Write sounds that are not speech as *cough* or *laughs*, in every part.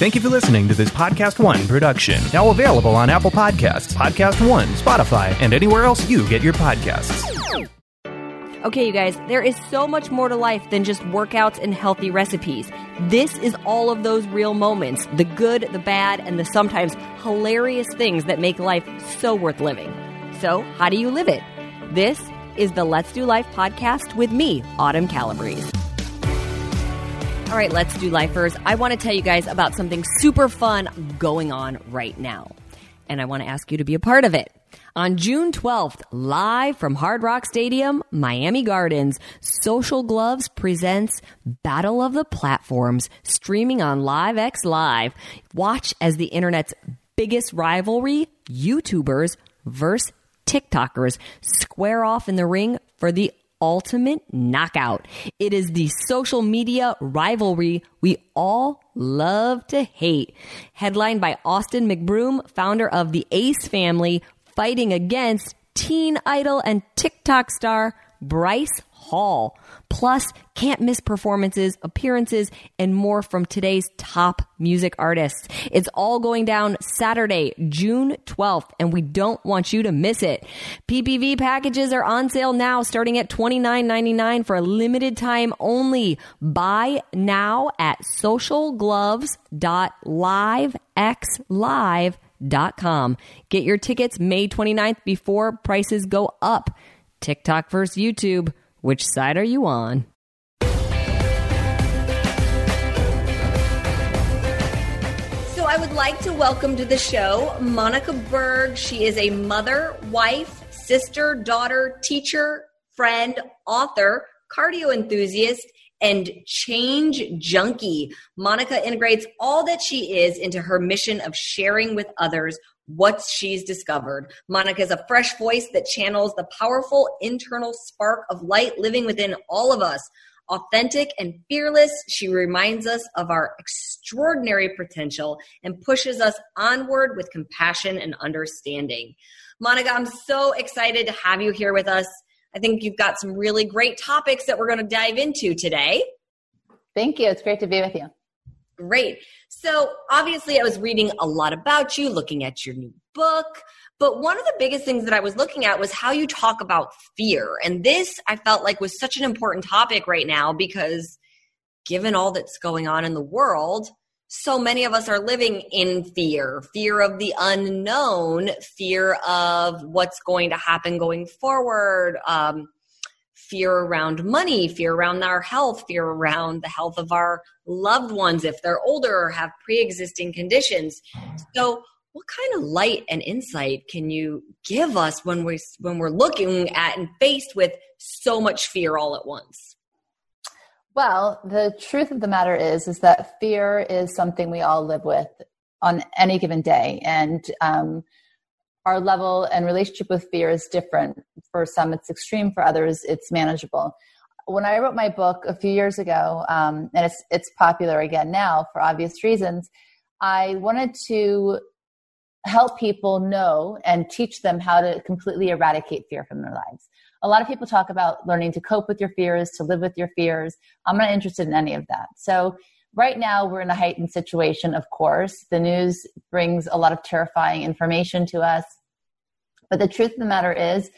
Thank you for listening to this Podcast One production. Now available on Apple Podcasts, Podcast One, Spotify, and anywhere else you get your podcasts. Okay, you guys, there is so much more to life than just workouts and healthy recipes. This is all of those real moments the good, the bad, and the sometimes hilarious things that make life so worth living. So, how do you live it? This is the Let's Do Life podcast with me, Autumn Calabrese. All right, Let's Do Lifers. I want to tell you guys about something super fun going on right now. And I want to ask you to be a part of it. On June 12th, live from Hard Rock Stadium, Miami Gardens, Social Gloves presents Battle of the Platforms, streaming on LiveXLive. Watch as the internet's biggest rivalry, YouTubers versus TikTokers, square off in the ring for the ultimate knockout. It is the social media rivalry we all love to hate. Headlined by Austin McBroom, founder of the Ace family, fighting against teen idol and TikTok star Bryce Hall. Plus, can't miss performances, appearances, and more from today's top music artists. It's all going down Saturday, June 12th, and we don't want you to miss it. PPV packages are on sale now, starting at $29.99 for a limited time only. Buy now at socialgloves.livexlive.com. Get your tickets May 29th before prices go up. TikTok versus YouTube. Which side are you on? So, I would like to welcome to the show Monica Berg. She is a mother, wife, sister, daughter, teacher, friend, author, cardio enthusiast, and change junkie. Monica integrates all that she is into her mission of sharing with others what she's discovered. Monica is a fresh voice that channels the powerful internal spark of light living within all of us. Authentic and fearless, she reminds us of our extraordinary potential and pushes us onward with compassion and understanding. Monica, I'm so excited to have you here with us. I think you've got some really great topics that we're going to dive into today. Thank you. It's great to be with you. Great. So, obviously, I was reading a lot about you, looking at your new book. But one of the biggest things that I was looking at was how you talk about fear. And this I felt like was such an important topic right now because given all that's going on in the world, so many of us are living in fear fear of the unknown, fear of what's going to happen going forward. Um, fear around money, fear around our health, fear around the health of our loved ones if they're older or have pre existing conditions. So, what kind of light and insight can you give us when we when we're looking at and faced with so much fear all at once? Well, the truth of the matter is is that fear is something we all live with on any given day, and um, our level and relationship with fear is different. For some, it's extreme. For others, it's manageable. When I wrote my book a few years ago, um, and it's it's popular again now for obvious reasons, I wanted to help people know and teach them how to completely eradicate fear from their lives. A lot of people talk about learning to cope with your fears, to live with your fears. I'm not interested in any of that. So right now we're in a heightened situation of course the news brings a lot of terrifying information to us but the truth of the matter is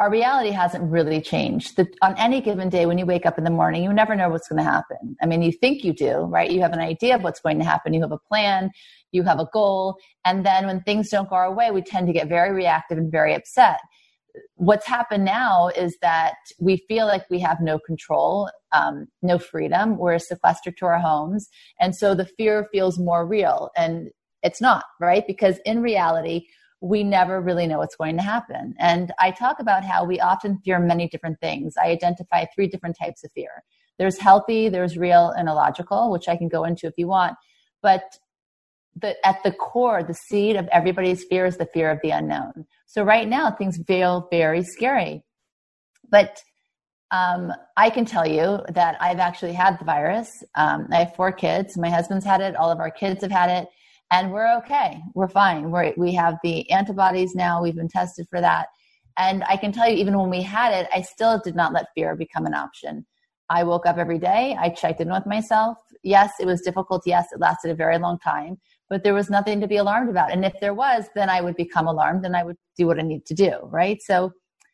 our reality hasn't really changed. The, on any given day, when you wake up in the morning, you never know what's going to happen. I mean, you think you do, right? You have an idea of what's going to happen. You have a plan, you have a goal. And then when things don't go our way, we tend to get very reactive and very upset. What's happened now is that we feel like we have no control, um, no freedom. We're sequestered to our homes. And so the fear feels more real. And it's not, right? Because in reality, we never really know what's going to happen. And I talk about how we often fear many different things. I identify three different types of fear there's healthy, there's real, and illogical, which I can go into if you want. But the, at the core, the seed of everybody's fear is the fear of the unknown. So right now, things feel very scary. But um, I can tell you that I've actually had the virus. Um, I have four kids. My husband's had it. All of our kids have had it and we're okay. We're fine. We're, we have the antibodies now. We've been tested for that. And I can tell you, even when we had it, I still did not let fear become an option. I woke up every day. I checked in with myself. Yes, it was difficult. Yes, it lasted a very long time, but there was nothing to be alarmed about. And if there was, then I would become alarmed and I would do what I need to do. Right. So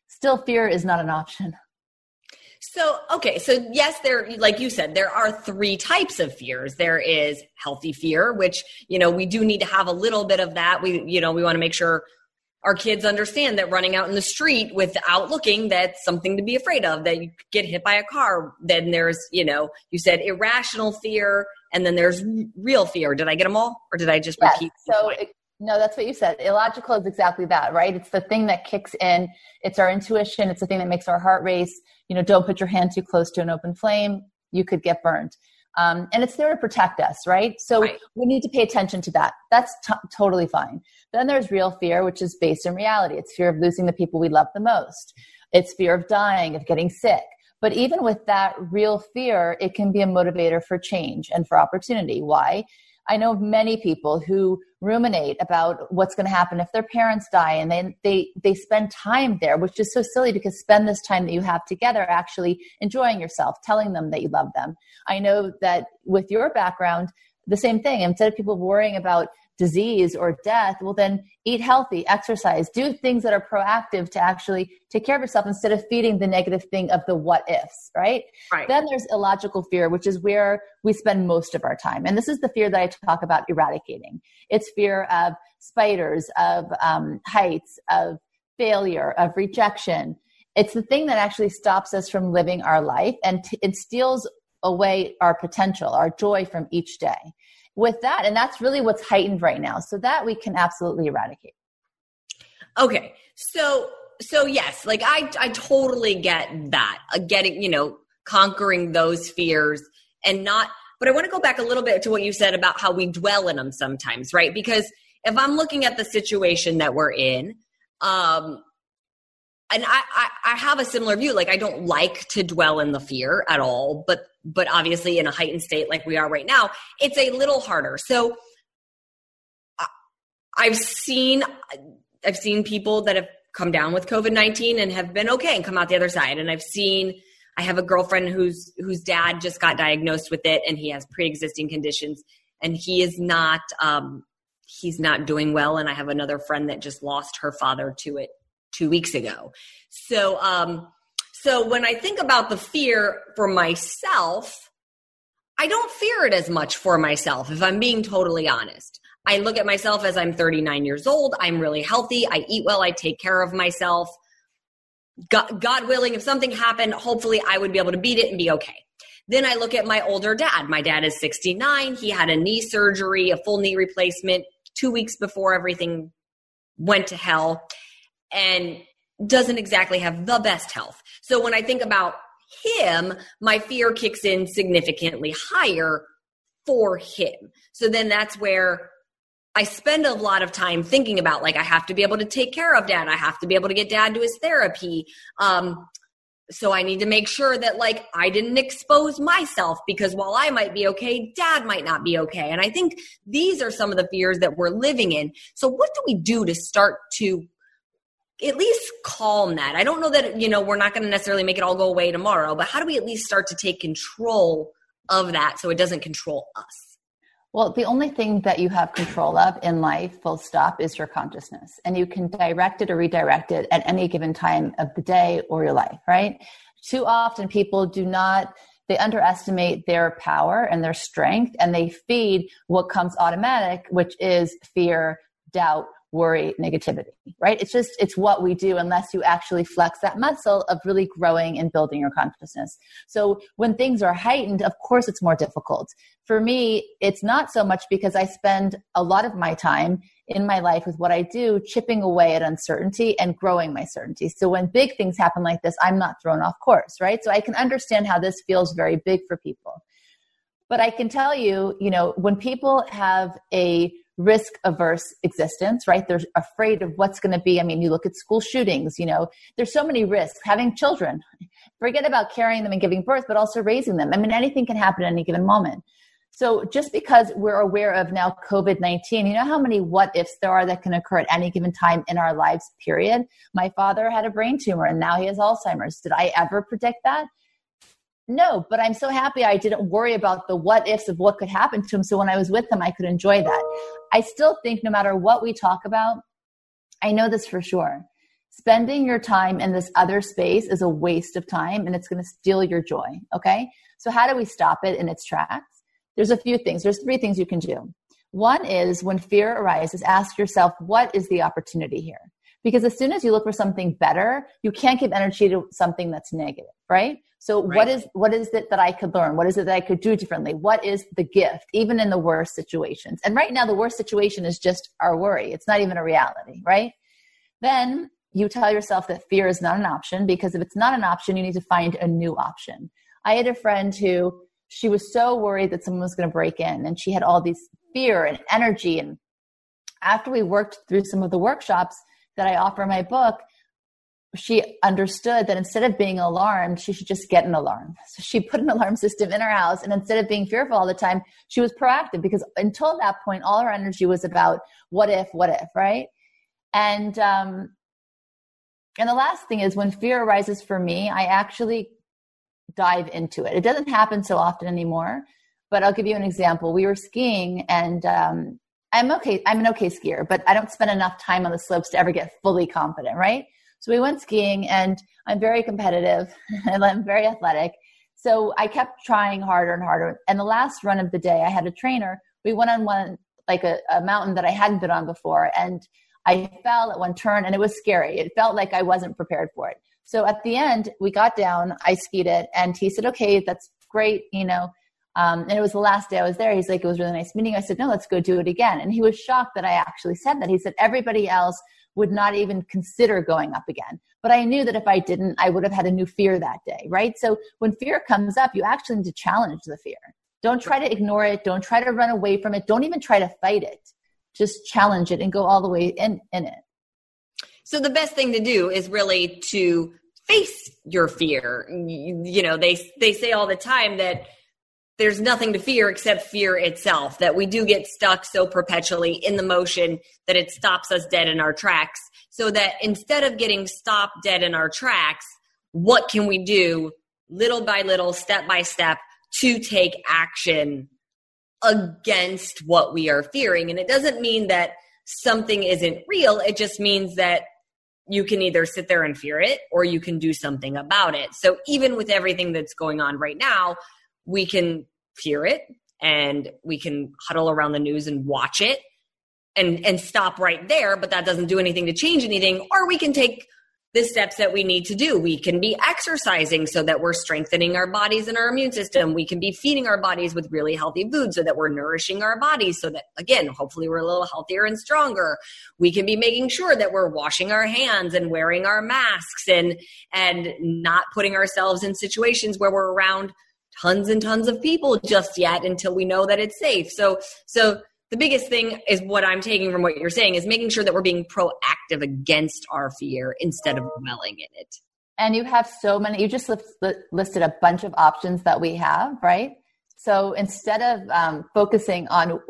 still fear is not an option. *laughs* So, okay, so yes, there, like you said, there are three types of fears. There is healthy fear, which, you know, we do need to have a little bit of that. We, you know, we want to make sure our kids understand that running out in the street without looking, that's something to be afraid of, that you get hit by a car. Then there's, you know, you said irrational fear, and then there's real fear. Did I get them all, or did I just yes. repeat? So, no, that's what you said. Illogical is exactly that, right? It's the thing that kicks in. It's our intuition. It's the thing that makes our heart race. You know, don't put your hand too close to an open flame. You could get burned. Um, and it's there to protect us, right? So right. we need to pay attention to that. That's t- totally fine. Then there's real fear, which is based in reality. It's fear of losing the people we love the most. It's fear of dying, of getting sick. But even with that real fear, it can be a motivator for change and for opportunity. Why? I know many people who ruminate about what's going to happen if their parents die and they, they, they spend time there, which is so silly because spend this time that you have together actually enjoying yourself, telling them that you love them. I know that with your background, the same thing. Instead of people worrying about disease or death, well, then eat healthy, exercise, do things that are proactive to actually take care of yourself instead of feeding the negative thing of the what ifs, right? right? Then there's illogical fear, which is where we spend most of our time. And this is the fear that I talk about eradicating. It's fear of spiders, of um, heights, of failure, of rejection. It's the thing that actually stops us from living our life and t- it steals away our potential, our joy from each day with that. And that's really what's heightened right now. So that we can absolutely eradicate. Okay. So, so yes, like I, I totally get that. Uh, getting, you know, conquering those fears and not, but I want to go back a little bit to what you said about how we dwell in them sometimes, right? Because if I'm looking at the situation that we're in, um, and I, I, I have a similar view. Like I don't like to dwell in the fear at all, but but obviously in a heightened state like we are right now, it's a little harder. So I've seen I've seen people that have come down with COVID nineteen and have been okay and come out the other side. And I've seen I have a girlfriend whose whose dad just got diagnosed with it and he has pre existing conditions and he is not um, he's not doing well. And I have another friend that just lost her father to it two weeks ago. So, um, so when I think about the fear for myself, I don't fear it as much for myself, if I'm being totally honest. I look at myself as I'm 39 years old. I'm really healthy. I eat well. I take care of myself. God, God, willing, if something happened, hopefully I would be able to beat it and be okay. Then I look at my older dad. My dad is 69. He had a knee surgery, a full knee replacement two weeks before everything went to hell and doesn't exactly have the best health. So when I think about him, my fear kicks in significantly higher for him. So then that's where I spend a lot of time thinking about like I have to be able to take care of dad. I have to be able to get dad to his therapy. Um, so I need to make sure that like I didn't expose myself because while I might be okay, dad might not be okay. And I think these are some of the fears that we're living in. So what do we do to start to at least calm that. I don't know that, you know, we're not going to necessarily make it all go away tomorrow, but how do we at least start to take control of that so it doesn't control us? Well, the only thing that you have control of in life, full stop, is your consciousness. And you can direct it or redirect it at any given time of the day or your life, right? Too often people do not, they underestimate their power and their strength and they feed what comes automatic, which is fear, doubt, worry, negativity, right? It's just, it's what we do unless you actually flex that muscle of really growing and building your consciousness. So when things are heightened, of course it's more difficult. For me, it's not so much because I spend a lot of my time in my life with what I do, chipping away at uncertainty and growing my certainty. So when big things happen like this, I'm not thrown off course, right? So I can understand how this feels very big for people. But I can tell you, you know, when people have a risk averse existence, right? They're afraid of what's going to be. I mean, you look at school shootings, you know, there's so many risks. Having children, *laughs* forget about carrying them and giving birth, but also raising them. I mean, anything can happen at any given moment. So just because we're aware of now COVID 19, you know how many what ifs there are that can occur at any given time in our lives, period? My father had a brain tumor and now he has Alzheimer's. Did I ever predict that? No, but I'm so happy I didn't worry about the what ifs of what could happen to him. So when I was with him, I could enjoy that. I still think no matter what we talk about, I know this for sure. Spending your time in this other space is a waste of time and it's going to steal your joy. Okay. So how do we stop it in its tracks? There's a few things. There's three things you can do. One is when fear arises, ask yourself, what is the opportunity here? Because as soon as you look for something better, you can't give energy to something that's negative, right? So right. what is what is it that I could learn? What is it that I could do differently? What is the gift, even in the worst situations? And right now, the worst situation is just our worry. It's not even a reality, right? Then you tell yourself that fear is not an option because if it's not an option, you need to find a new option. I had a friend who she was so worried that someone was going to break in and she had all these fear and energy and after we worked through some of the workshops that I offer in my book, she understood that instead of being alarmed, she should just get an alarm. So she put an *laughs* alarm system in her house. And instead of being fearful all the time, she was proactive because until that point, all her energy was about what if, what if, right? And, um, and the last thing is when fear arises for me, I actually dive into it. It doesn't happen so often anymore, but I'll give you an example. We were skiing and, um, I'm okay. I'm an okay skier, but I don't spend enough time on the slopes to ever get fully confident, right? So we went skiing and I'm very competitive *laughs* and I'm very athletic. So I kept trying harder and harder. And the last run of the day, I had a trainer. We went on one, like a, a mountain that I hadn't been on before. And I fell at one turn and it was scary. It felt like I wasn't prepared for it. So at the end, we got down, I skied it, and he said, okay, that's great, you know. Um, and it was the last day I was there. He's like, it was really nice meeting. I said, no, let's go do it again. And he was shocked that I actually said that. He said, everybody else would not even consider going up again. But I knew that if I didn't, I would have had a new fear that day, right? So when fear comes up, you actually need to challenge the fear. Don't try to ignore it. Don't try to run away from it. Don't even try to fight it. Just challenge it and go all the way in, in it. So the best thing to do is really to face your fear. You know, they they say all the time that there's nothing to fear except fear itself that we do get stuck so perpetually in the motion that it stops us dead in our tracks. So that instead of getting stopped dead in our tracks what can we do little by little step by step to take action against what we are fearing? And it doesn't mean that something isn't real. It just means that you can either sit there and fear it or you can do something about it. So even with everything that's going on right now we can fear it and we can huddle around the news and watch it and and stop right there but that doesn't do anything to change anything. Or we can take the steps that we need to do. We can be exercising so that we're strengthening our bodies and our immune system. We can be feeding our bodies with really healthy food so that we're nourishing our bodies so that again hopefully we're a little healthier and stronger. We can be making sure that we're washing our hands and wearing our masks and and not putting ourselves in situations where we're around tons and tons of people just yet until we know that it's safe. So, so the biggest thing is what I'm taking from what you're saying is making sure that we're being proactive against our fear instead of dwelling in it. And you have so many, you just listed a bunch of options that we have, right? So instead of um, focusing on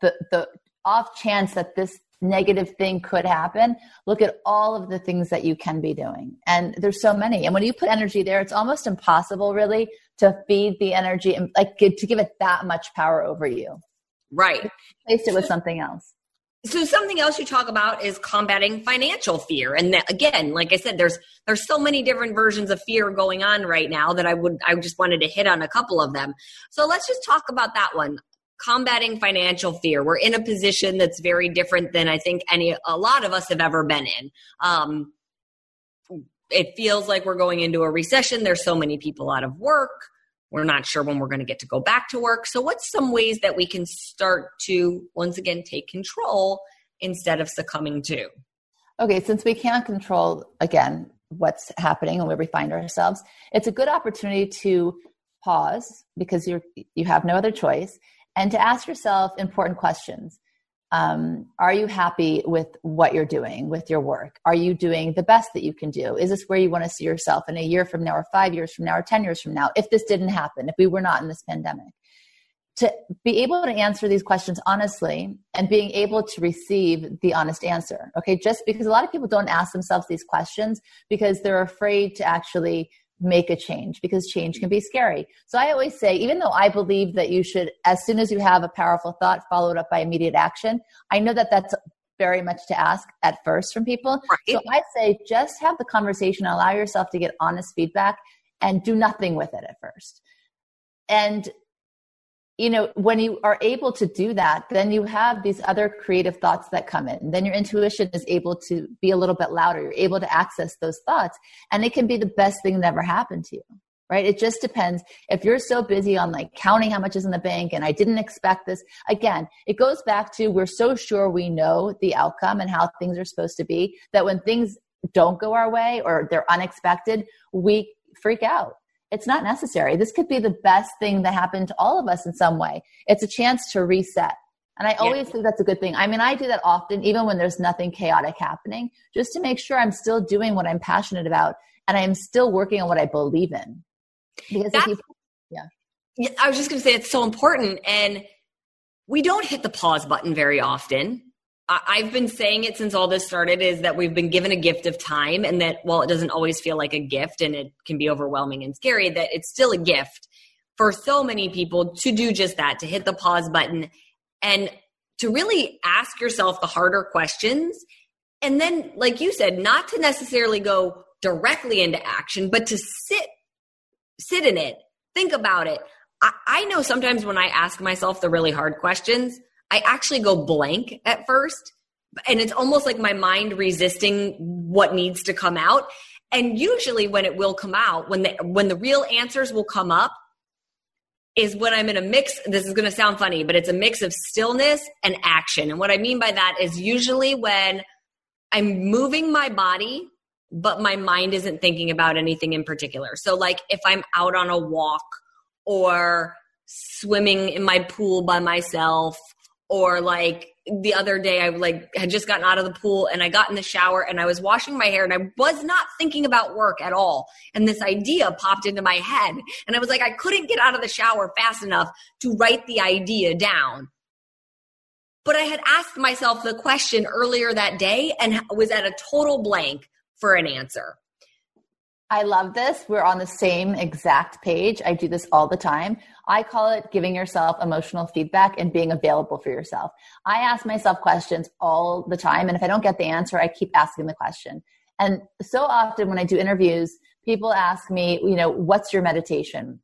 the, the off chance that this negative thing could happen, look at all of the things that you can be doing. And there's so many. And when you put energy there, it's almost impossible really to feed the energy and like to give it that much power over you. Right. Replace it with something else. So something else you talk about is combating financial fear. And that, again, like I said, there's there's so many different versions of fear going on right now that I would I just wanted to hit on a couple of them. So let's just talk about that one. Combating financial fear. We're in a position that's very different than I think any a lot of us have ever been in. Um, it feels like we're going into a recession. There's so many people out of work. We're not sure when we're going to get to go back to work. So, what's some ways that we can start to once again take control instead of succumbing to? Okay, since we can't control again what's happening and where we find ourselves, it's a good opportunity to pause because you're you have no other choice and to ask yourself important questions um, are you happy with what you're doing with your work? Are you doing the best that you can do? Is this where you want to see yourself in a year from now or five years from now or 10 years from now if this didn't happen if we were not in this pandemic? To be able to answer these questions honestly and being able to receive the honest answer okay? Just because a lot of people don't ask themselves these questions because they're afraid to actually make a change because change can be scary. So I always say, even though I believe that you should, as soon as you have a powerful thought, follow it up by immediate action, I know that that's very much to ask at first from people. Right. So I say, just have the conversation, allow yourself to get honest feedback and do nothing with it at first. And you know, when you are able to do that, then you have these other creative thoughts that come in. Then your intuition is able to be a little bit louder. You're able to access those thoughts, and it can be the best thing that ever happened to you, right? It just depends. If you're so busy on like counting how much is in the bank and I didn't expect this, again, it goes back to we're so sure we know the outcome and how things are supposed to be that when things don't go our way or they're unexpected, we freak out it's not necessary. This could be the best thing that happened to all of us in some way. It's a chance to reset. And I always yeah. think that's a good thing. I mean, I do that often, even when there's nothing chaotic happening, just to make sure I'm still doing what I'm passionate about and I am still working on what I believe in. Because if you, yeah. yeah. I was just going to say it's so important. And we don't hit the pause button very often. I've been saying it since all this started is that we've been given a gift of time and that while it doesn't always feel like a gift and it can be overwhelming and scary, that it's still a gift for so many people to do just that, to hit the pause button and to really ask yourself the harder questions. And then, like you said, not to necessarily go directly into action, but to sit, sit in it, think about it. I, I know sometimes when I ask myself the really hard questions, I actually go blank at first. And it's almost like my mind resisting what needs to come out. And usually when it will come out, when the when the real answers will come up, is when I'm in a mix. This is going to sound funny, but it's a mix of stillness and action. And what I mean by that is usually when I'm moving my body, but my mind isn't thinking about anything in particular. So, like if I'm out on a walk or swimming in my pool by myself or like the other day I like had just gotten out of the pool and I got in the shower and I was washing my hair and I was not thinking about work at all. And this idea popped into my head and I was like I couldn't get out of the shower fast enough to write the idea down. But I had asked myself the question earlier that day and was at a total blank for an answer. I love this. We're on the same exact page. I do this all the time. I call it giving yourself emotional feedback and being available for yourself. I ask myself questions all the time. And if I don't get the answer, I keep asking the question. And so often when I do interviews, people ask me, you know, what's your meditation?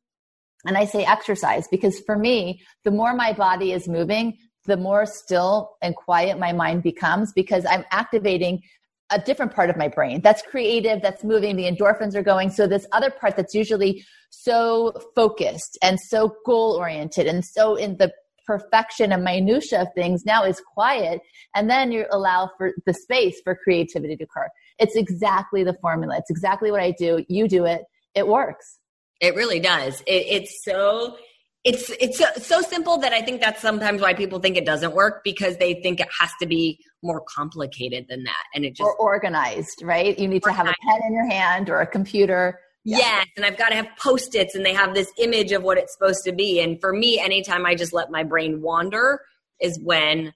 And I say exercise because for me, the more my body is moving, the more still and quiet my mind becomes because I'm activating a different part of my brain. That's creative, that's moving, the endorphins are going. So this other part that's usually so focused and so goal oriented and so in the perfection and minutia of things now is quiet and then you allow for the space for creativity to occur. It's exactly the formula. It's exactly what i do. You do it. It works. It really does. It, it's so it's it's so, so, simple that I think that's sometimes why people think it doesn't work because they think it has to be more complicated than that, and it just or organized, right? You need organized. to have a pen in your hand or a computer. Yeah. Yes, and I've got to have post its, and they have this image of what it's supposed to be. And for me, anytime I just let my brain wander, is when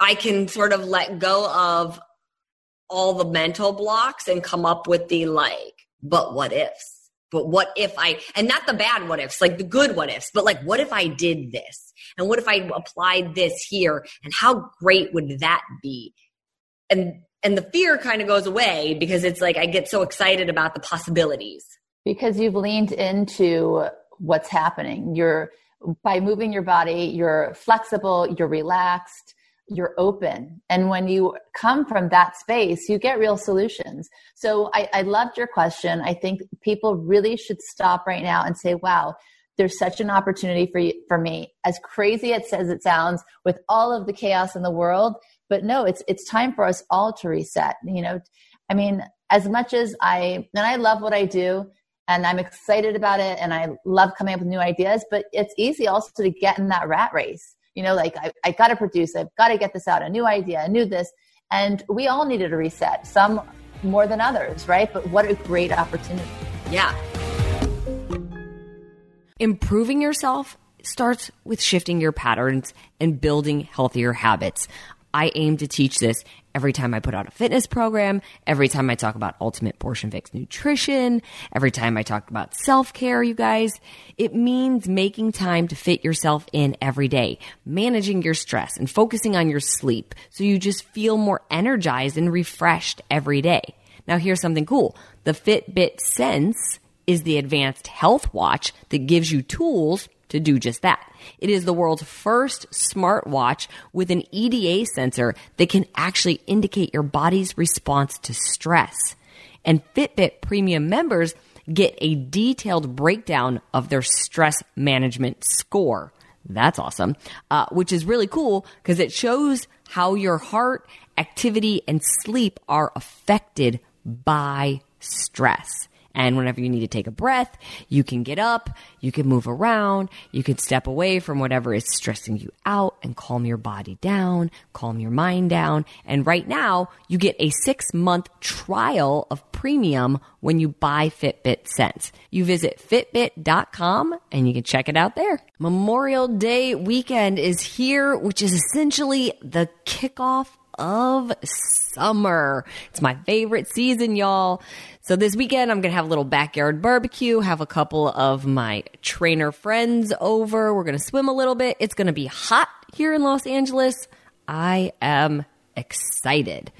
I can sort of let go of all the mental blocks and come up with the like, but what ifs but what if I, and not the bad what ifs, like the good what ifs, but like, what if I did this? And what if I applied this here? And how great would that be? And, and the fear kind of goes away because it's like I get so excited about the possibilities. Because you've leaned into what's happening. You're, by moving your body, you're flexible, you're relaxed, you're open. And when you come from that space, you get real solutions. So I, I loved your question. I think people really should stop right now and say, wow, there's such an opportunity for you, for me. As crazy as it sounds, with all of the chaos in the world, but no, it's it's time for us all to reset. You know, I mean, as much as I and I love what I do, and I'm excited about it, and I love coming up with new ideas, but it's easy also to get in that rat race you know, like I, I got to produce, I've got to get this out, a new idea, a new this. And we all needed a reset, some more than others, right? But what a great opportunity. Yeah. Improving yourself starts with shifting your patterns and building healthier habits. I aim to teach this every time I put out a fitness program, every time I talk about Ultimate Portion Fix nutrition, every time I talk about self care, you guys. It means making time to fit yourself in every day, managing your stress and focusing on your sleep so you just feel more energized and refreshed every day. Now, here's something cool the Fitbit Sense is the advanced health watch that gives you tools to do just that. It is the world's first smartwatch with an EDA sensor that can actually indicate your body's response to stress. And Fitbit premium members get a detailed breakdown of their stress management score. That's awesome, uh, which is really cool because it shows how your heart, activity, and sleep are affected by stress. And whenever you need to take a breath, you can get up, you can move around, you can step away from whatever is stressing you out and calm your body down, calm your mind down. And right now, you get a six month trial of premium when you buy Fitbit Sense. You visit fitbit.com and you can check it out there. Memorial Day weekend is here, which is essentially the kickoff of summer. It's my favorite season, y'all. So this weekend, I'm going to have a little backyard barbecue, have a couple of my trainer friends over. We're going to swim a little bit. It's going to be hot here in Los Angeles. I am excited.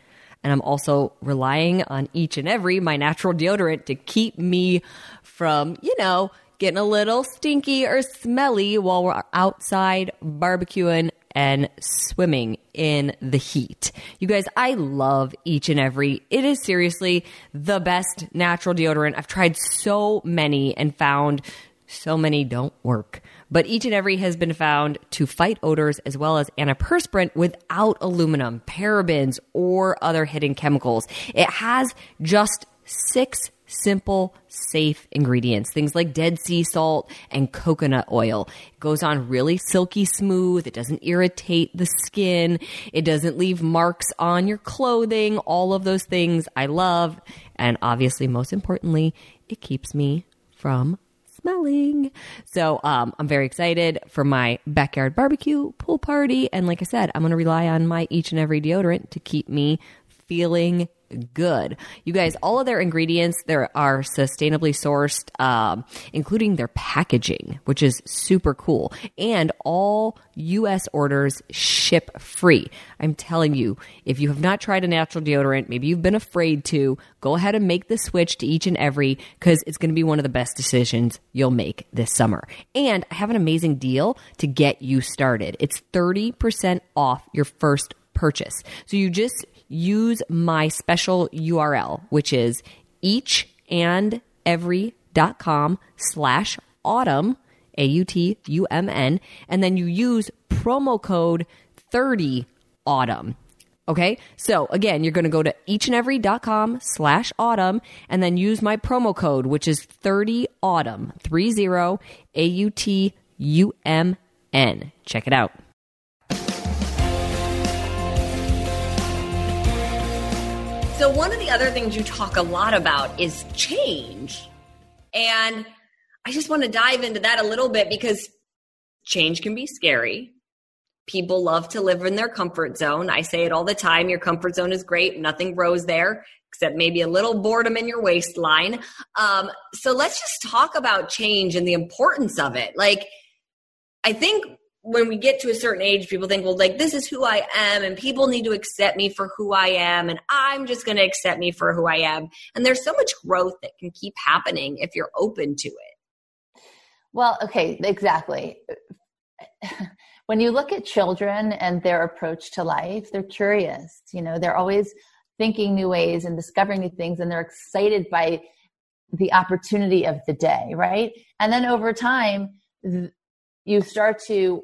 And I'm also relying on each and every my natural deodorant to keep me from, you know, getting a little stinky or smelly while we're outside barbecuing and swimming in the heat. You guys, I love each and every. It is seriously the best natural deodorant. I've tried so many and found so many don't work. But each and every has been found to fight odors as well as antiperspirant without aluminum, parabens, or other hidden chemicals. It has just six simple, safe ingredients. Things like dead sea salt and coconut oil. It goes on really silky smooth. It doesn't irritate the skin. It doesn't leave marks on your clothing. All of those things I love. And obviously, most importantly, it keeps me from smelling. So um, I'm very excited for my backyard barbecue pool party. And like I said, I'm going to rely on my each and every deodorant to keep me feeling good. You guys, all of their ingredients there are sustainably sourced, um, including their packaging, which is super cool. And all U.S. orders ship free. I'm telling you, if you have not tried a natural deodorant, maybe you've been afraid to, go ahead and make the switch to each and every because it's going to be one of the best decisions you'll make this summer. And I have an amazing deal to get you started. It's 30% off your first purchase. So you just use my special URL, which is each and every.com slash autumn, A U T U M N, and then you use promo code 30 autumn. Okay. So again, you're going to go to eachandevery.com slash autumn and then use my promo code, which is 30 autumn, 30 A U T U M N. Check it out. So, one of the other things you talk a lot about is change. And I just want to dive into that a little bit because change can be scary. People love to live in their comfort zone. I say it all the time your comfort zone is great, nothing grows there except maybe a little boredom in your waistline. Um, so, let's just talk about change and the importance of it. Like, I think when we get to a certain age, people think, well, like, this is who I am, and people need to accept me for who I am, and I'm just going to accept me for who I am. And there's so much growth that can keep happening if you're open to it. Well, okay, exactly. *laughs* when you look at children and their approach to life, they're curious. You know, they're always thinking new ways and discovering new things, and they're excited by the opportunity of the day, right? And then over time, you start to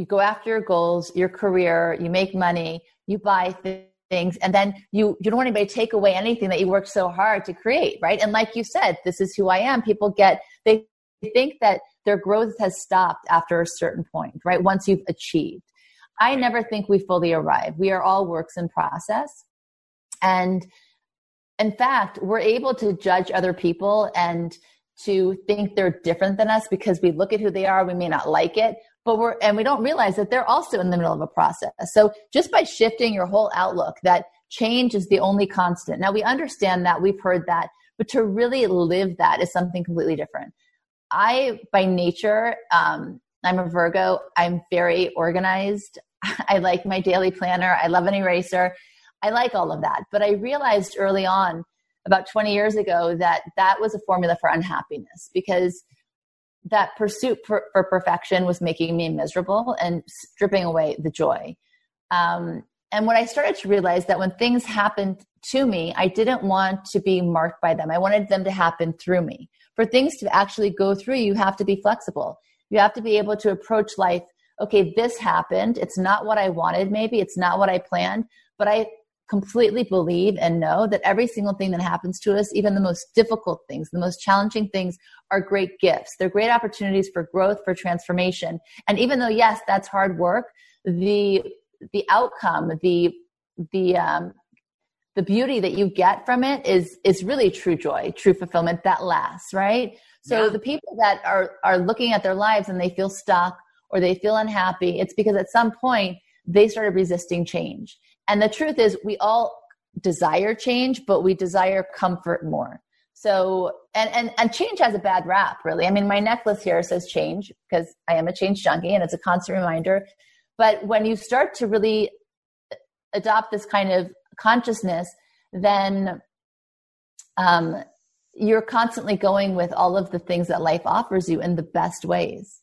you go after your goals, your career, you make money, you buy things, and then you you don't want anybody to take away anything that you worked so hard to create, right? And like you said, this is who I am. People get they think that their growth has stopped after a certain point, right? Once you've achieved. I never think we fully arrive. We are all works in process. And in fact, we're able to judge other people and to think they're different than us because we look at who they are, we may not like it, but we're and we don't realize that they're also in the middle of a process so just by shifting your whole outlook that change is the only constant. Now we understand that, we've heard that, but to really live that is something completely different. I, by nature, um, I'm a Virgo. I'm very organized. *laughs* I like my daily planner. I love an eraser. I like all of that. But I realized early on, about 20 years ago, that that was a formula for unhappiness because that pursuit for, for perfection was making me miserable and stripping away the joy. Um, and when I started to realize that when things happened to me, I didn't want to be marked by them. I wanted them to happen through me. For things to actually go through, you have to be flexible. You have to be able to approach life. Okay, this happened. It's not what I wanted, maybe. It's not what I planned, but I completely believe and know that every single thing that happens to us, even the most difficult things, the most challenging things, are great gifts. They're great opportunities for growth, for transformation. And even though, yes, that's hard work, the the outcome, the the um, the beauty that you get from it is is really true joy, true fulfillment that lasts, right? So yeah. the people that are are looking at their lives and they feel stuck or they feel unhappy, it's because at some point they started resisting change. And the truth is we all desire change, but we desire comfort more. So and and and change has a bad rap, really. I mean, my necklace here says change because I am a change junkie and it's a constant reminder but when you start to really adopt this kind of consciousness, then um, you're constantly going with all of the things that life offers you in the best ways.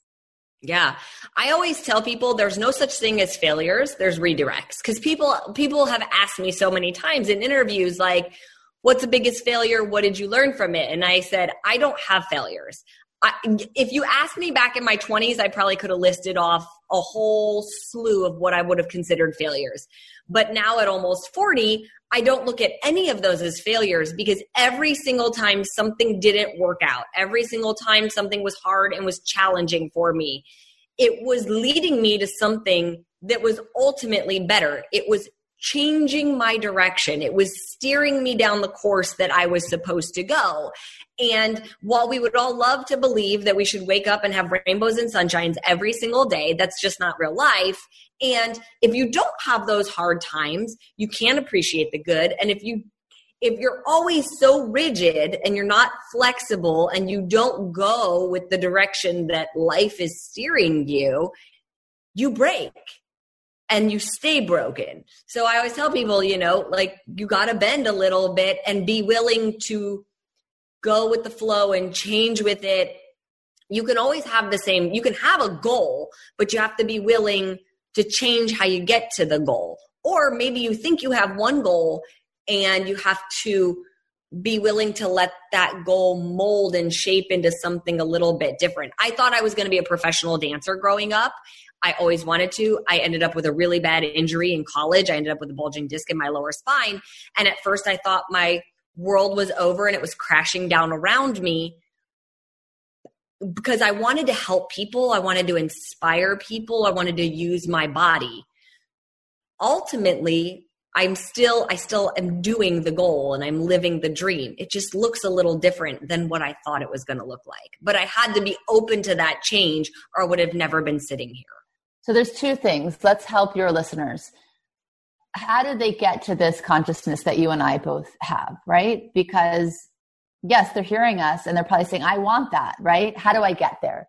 Yeah. I always tell people there's no such thing as failures, there's redirects. Cuz people people have asked me so many times in interviews like what's the biggest failure? What did you learn from it? And I said, I don't have failures. I, if you asked me back in my 20s, I probably could have listed off a whole slew of what I would have considered failures. But now at almost 40, I don't look at any of those as failures because every single time something didn't work out, every single time something was hard and was challenging for me, it was leading me to something that was ultimately better. It was changing my direction. It was steering me down the course that I was supposed to go. And while we would all love to believe that we should wake up and have rainbows and sunshines every single day, that's just not real life. And if you don't have those hard times, you can't appreciate the good. And if you if you're always so rigid and you're not flexible and you don't go with the direction that life is steering you, you break and you stay broken. So I always tell people, you know, like you got to bend a little bit and be willing to go with the flow and change with it. You can always have the same, you can have a goal, but you have to be willing to change how you get to the goal. Or maybe you think you have one goal and you have to be willing to let that goal mold and shape into something a little bit different. I thought I was going to be a professional dancer growing up. I always wanted to. I ended up with a really bad injury in college. I ended up with a bulging disc in my lower spine. And at first I thought my world was over and it was crashing down around me because I wanted to help people, I wanted to inspire people, I wanted to use my body. Ultimately, I'm still I still am doing the goal and I'm living the dream. It just looks a little different than what I thought it was going to look like. But I had to be open to that change or I would have never been sitting here. So there's two things. Let's help your listeners how do they get to this consciousness that you and I both have, right? Because yes, they're hearing us and they're probably saying, I want that, right? How do I get there?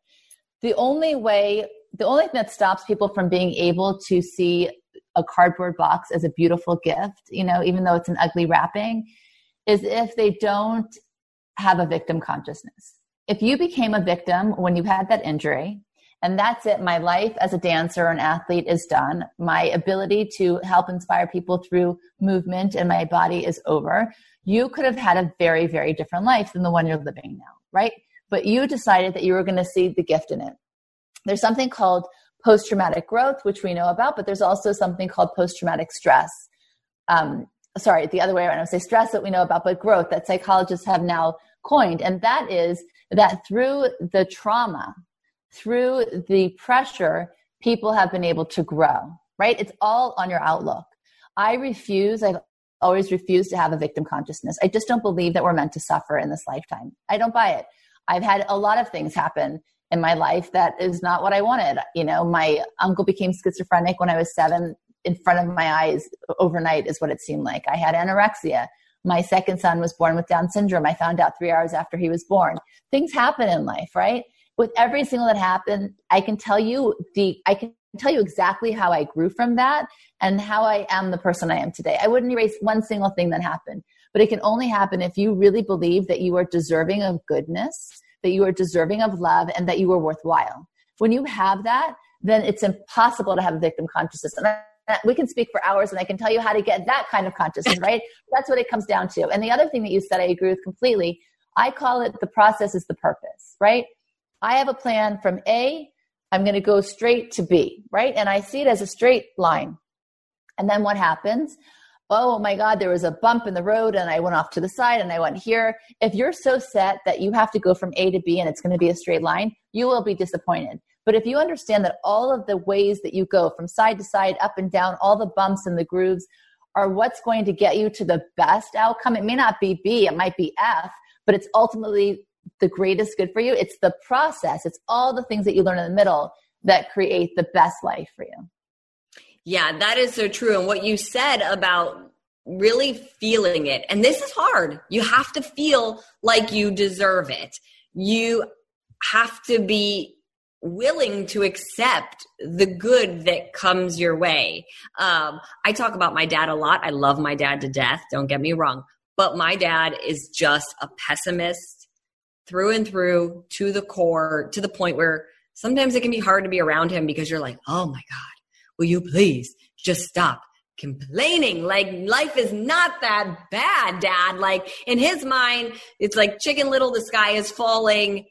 The only way, the only thing that stops people from being able to see a cardboard box as a beautiful gift, you know, even though it's an ugly wrapping, is if they don't have a victim consciousness. If you became a victim when you had that injury, and that's it. My life as a dancer and athlete is done. My ability to help inspire people through movement and my body is over. You could have had a very, very different life than the one you're living now, right? But you decided that you were going to see the gift in it. There's something called post traumatic growth, which we know about, but there's also something called post traumatic stress. Um, sorry, the other way around. I would say stress that we know about, but growth that psychologists have now coined. And that is that through the trauma through the pressure, people have been able to grow, right? It's all on your outlook. I refuse, I've always refused to have a victim consciousness. I just don't believe that we're meant to suffer in this lifetime. I don't buy it. I've had a lot of things happen in my life that is not what I wanted. You know, my uncle became schizophrenic when I was seven. in front of my eyes overnight is what it seemed like. I had anorexia. My second son was born with Down syndrome. I found out three hours after he was born. Things happen in life, right? With every single that happened, I can tell you the I can tell you exactly how I grew from that and how I am the person I am today. I wouldn't erase one single thing that happened, but it can only happen if you really believe that you are deserving of goodness, that you are deserving of love, and that you are worthwhile. When you have that, then it's impossible to have a victim consciousness. And we can speak for hours and I can tell you how to get that kind of consciousness, right? *laughs* That's what it comes down to. And the other thing that you said, I agree with completely. I call it the process is the purpose, right? I have a plan from A, I'm going to go straight to B, right? And I see it as a straight line. And then what happens? Oh my God, there was a bump in the road and I went off to the side and I went here. If you're so set that you have to go from A to B and it's going to be a straight line, you will be disappointed. But if you understand that all of the ways that you go from side to side, up and down, all the bumps and the grooves are what's going to get you to the best outcome, it may not be B, it might be F, but it's ultimately the greatest good for you. It's the process, it's all the things that you learn in the middle that create the best life for you. Yeah, that is so true. And what you said about really feeling it, and this is hard, you have to feel like you deserve it. You have to be willing to accept the good that comes your way. Um, I talk about my dad a lot. I love my dad to death. Don't get me wrong. But my dad is just a pessimist through and through to the core, to the point where sometimes it can be hard to be around him because you're like, oh my God, will you please just stop complaining? Like life is not that bad dad. Like in his mind it's like chicken little the sky is falling.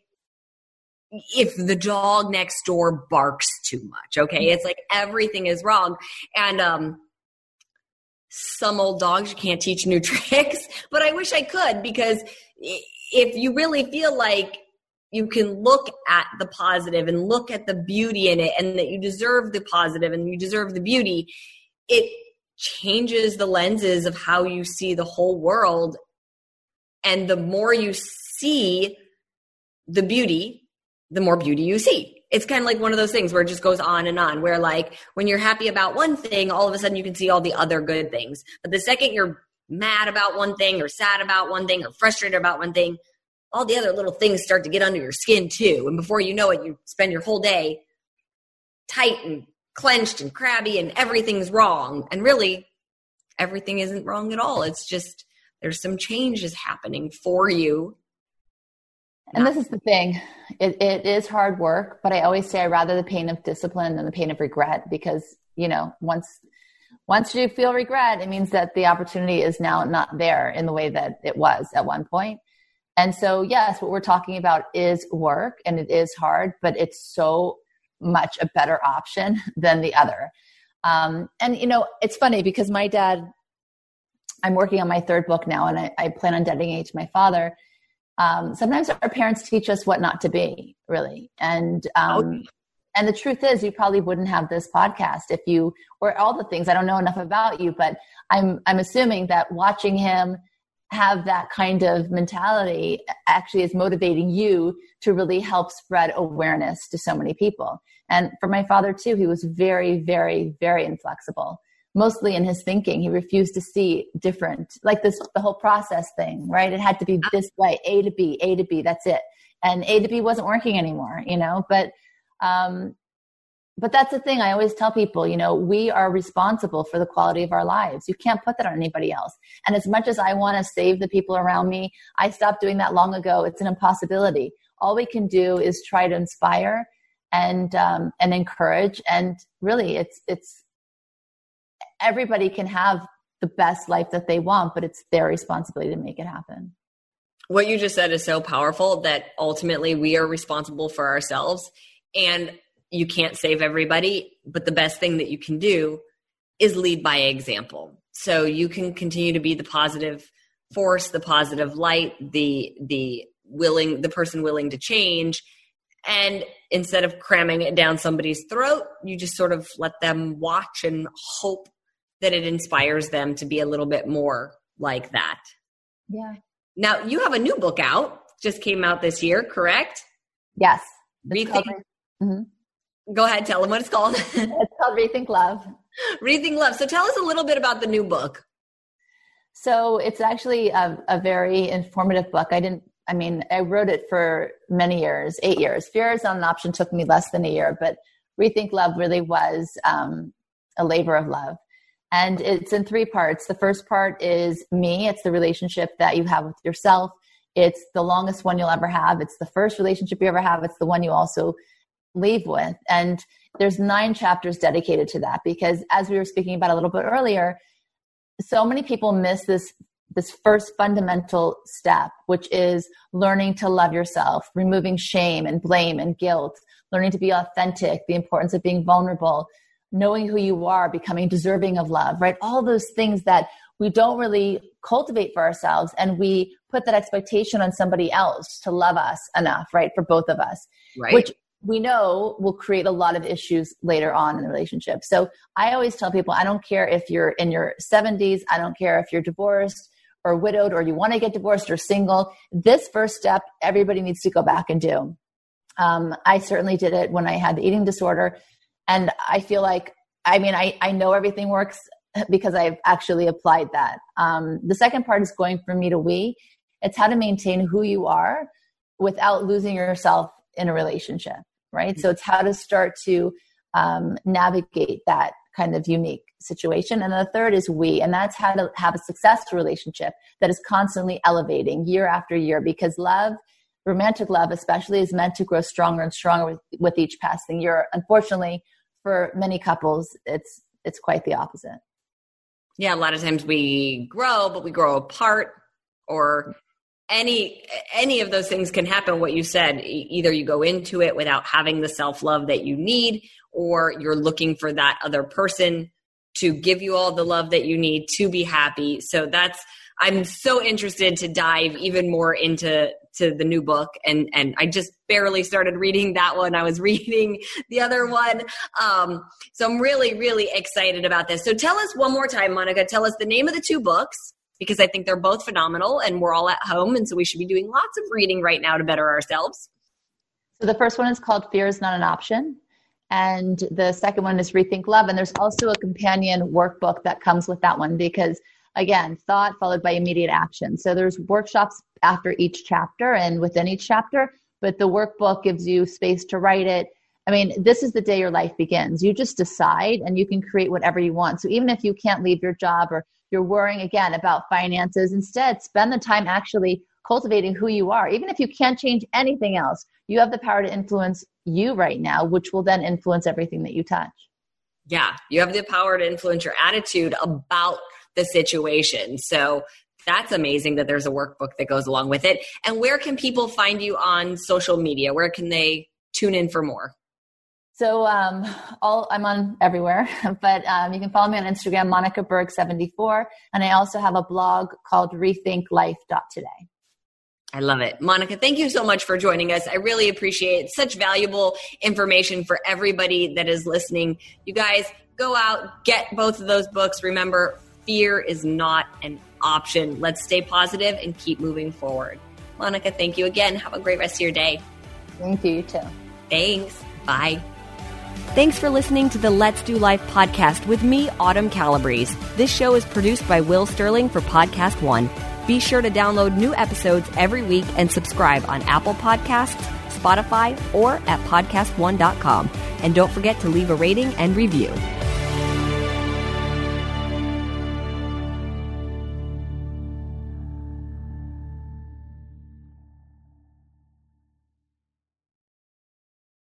If the dog next door barks too much okay? It's like everything is wrong. And um some old dogs you can't teach new *laughs* tricks but i wish i could because if you really feel like you can look at the positive and look at the beauty in it and that you deserve the positive and you deserve the beauty it changes the lenses of how you see the whole world and the more you see the beauty the more beauty you see. It's kind of like one of those things where it just goes on and on, where like when you're happy about one thing, all of a sudden you can see all the other good things. But the second you're mad about one thing or sad about one thing or frustrated about one thing, all the other little things start to get under your skin too. And before you know it, you spend your whole day tight and clenched and crabby and everything's wrong. And really, everything isn't wrong at all. It's just there's some changes happening for you and this is the thing it, it is hard work, but I always say I rather the pain of discipline than the pain of regret because, you know, once once you feel regret, it means that the opportunity is now not there in the way that it was at one point. And so, yes, what we're talking about is work and it is hard, but it's so much a better option *laughs* than the other. Um, and, you know, it's funny because my dad, I'm working on my third book now and I, I plan on dedicating it to my father um, sometimes our parents teach us what not to be really and um, okay. And the truth is you probably wouldn't have this podcast if you or all the things i don't know enough about you but i'm i'm assuming that watching him have that kind of mentality actually is motivating you to really help spread awareness to so many people and for my father too he was very very very inflexible mostly in his thinking. He refused to see different, like this, the whole process thing, right? It had to be this way, A to B, A to B, that's it. And A to B wasn't working anymore, you know, but, um, but that's the thing I always tell people, you know, we are responsible for the quality of our lives. You can't put that on anybody else. And as much as I want to save the people around me, I stopped doing that long ago. It's an impossibility. All we can do is try to inspire and um, and encourage. And really, it's it's everybody can have the best life that they want, but it's their responsibility to make it happen. What you just said is so powerful that ultimately we are responsible for ourselves and you can't save everybody, but the best thing that you can do is lead by example. So you can continue to be the positive force, the positive light, the the willing the person willing to change and instead of cramming it down somebody's throat, you just sort of let them watch and hope that it inspires them to be a little bit more like that. Yeah. Now, you have a new book out, just came out this year, correct? Yes. Rethink. Mm-hmm. Go ahead, tell them what it's called. *laughs* it's called Rethink Love. Rethink Love. So tell us a little bit about the new book. So it's actually a, a, very informative book. I didn't, I mean, I wrote it for many years, eight years. Fear is not an option took me less than a year, but Rethink Love really was um, a labor of love. And it's in three parts. The first part is me, it's the relationship that you have with yourself. It's the longest one you'll ever have. It's the first relationship you ever have. It's the one you also leave with. And there's nine chapters dedicated to that because as we were speaking about a little bit earlier, so many people miss this this first fundamental step, which is learning to love yourself, removing shame and blame and guilt, learning to be authentic, the importance of being vulnerable, knowing who you are, becoming deserving of love, right? All those things that we don't really cultivate for ourselves and we put that expectation on somebody else to love us enough, right? For both of us. Right. Which we know will create a lot of issues later on in the relationship. So I always tell people I don't care if you're in your 70s, I don't care if you're divorced or widowed or you want to get divorced or single. This first step, everybody needs to go back and do. Um, I certainly did it when I had the eating disorder. And I feel like, I mean, I, I know everything works because I've actually applied that. Um, the second part is going from me to we. It's how to maintain who you are without losing yourself in a relationship, right? Mm-hmm. So it's how to start to um, navigate that kind of unique situation. And the third is we, and that's how to have a successful relationship that is constantly elevating year after year because love, romantic love especially, is meant to grow stronger and stronger with, with each passing year. Unfortunately, for many couples, it's it's quite the opposite. Yeah, a lot of times we grow, but we grow apart or any any of those things can happen. What you said either you go into it without having the self-love that you need or you're looking for that other person to give you all the love that you need to be happy. So that's i'm so interested to dive even more into to the new book and and i just barely started reading that one. I was *laughs* reading the other one. Um, so i'm really really excited about this. So tell us one more time monica. Tell us the name of the two books because I think they're both phenomenal and we're all at home. And so we should be doing lots of reading right now to better ourselves. So the first one is called Fear is Not an Option. And the second one is Rethink Love. And there's also a companion workbook that comes with that one because, again, thought followed by immediate action. So there's workshops after each chapter and within each chapter, but the workbook gives you space to write it. I mean, this is the day your life begins. You just decide and you can create whatever you want. So even if you can't leave your job or you're worrying again about finances. Instead, spend the time actually cultivating who you are. Even if you can't change anything else, you have the power to influence you right now, which will then influence everything that you touch. Yeah, you have the power to influence your attitude about the situation. So that's amazing that there's a workbook that goes along with it. And where can people find you on social media? Where can they tune in for more? So um, all I'm on everywhere, *laughs* but um, you can follow me on Instagram, Monica Berg 74, and I also have a blog called RethinkLife.today. I love it. Monica, thank you so much for joining us. I really appreciate such valuable information for everybody that is listening. You guys go out, get both of those books. Remember, fear is not an option. Let's stay positive and keep moving forward. Monica, thank you again. Have a great rest of your day. Thank you, you too. Thanks. Bye. Thanks for listening to the Let's Do Life podcast with me, Autumn Calabrese. This show is produced by Will Sterling for Podcast One. Be sure to download new episodes every week and subscribe on Apple Podcasts, Spotify, or at podcastone.com. And don't forget to leave a rating and review.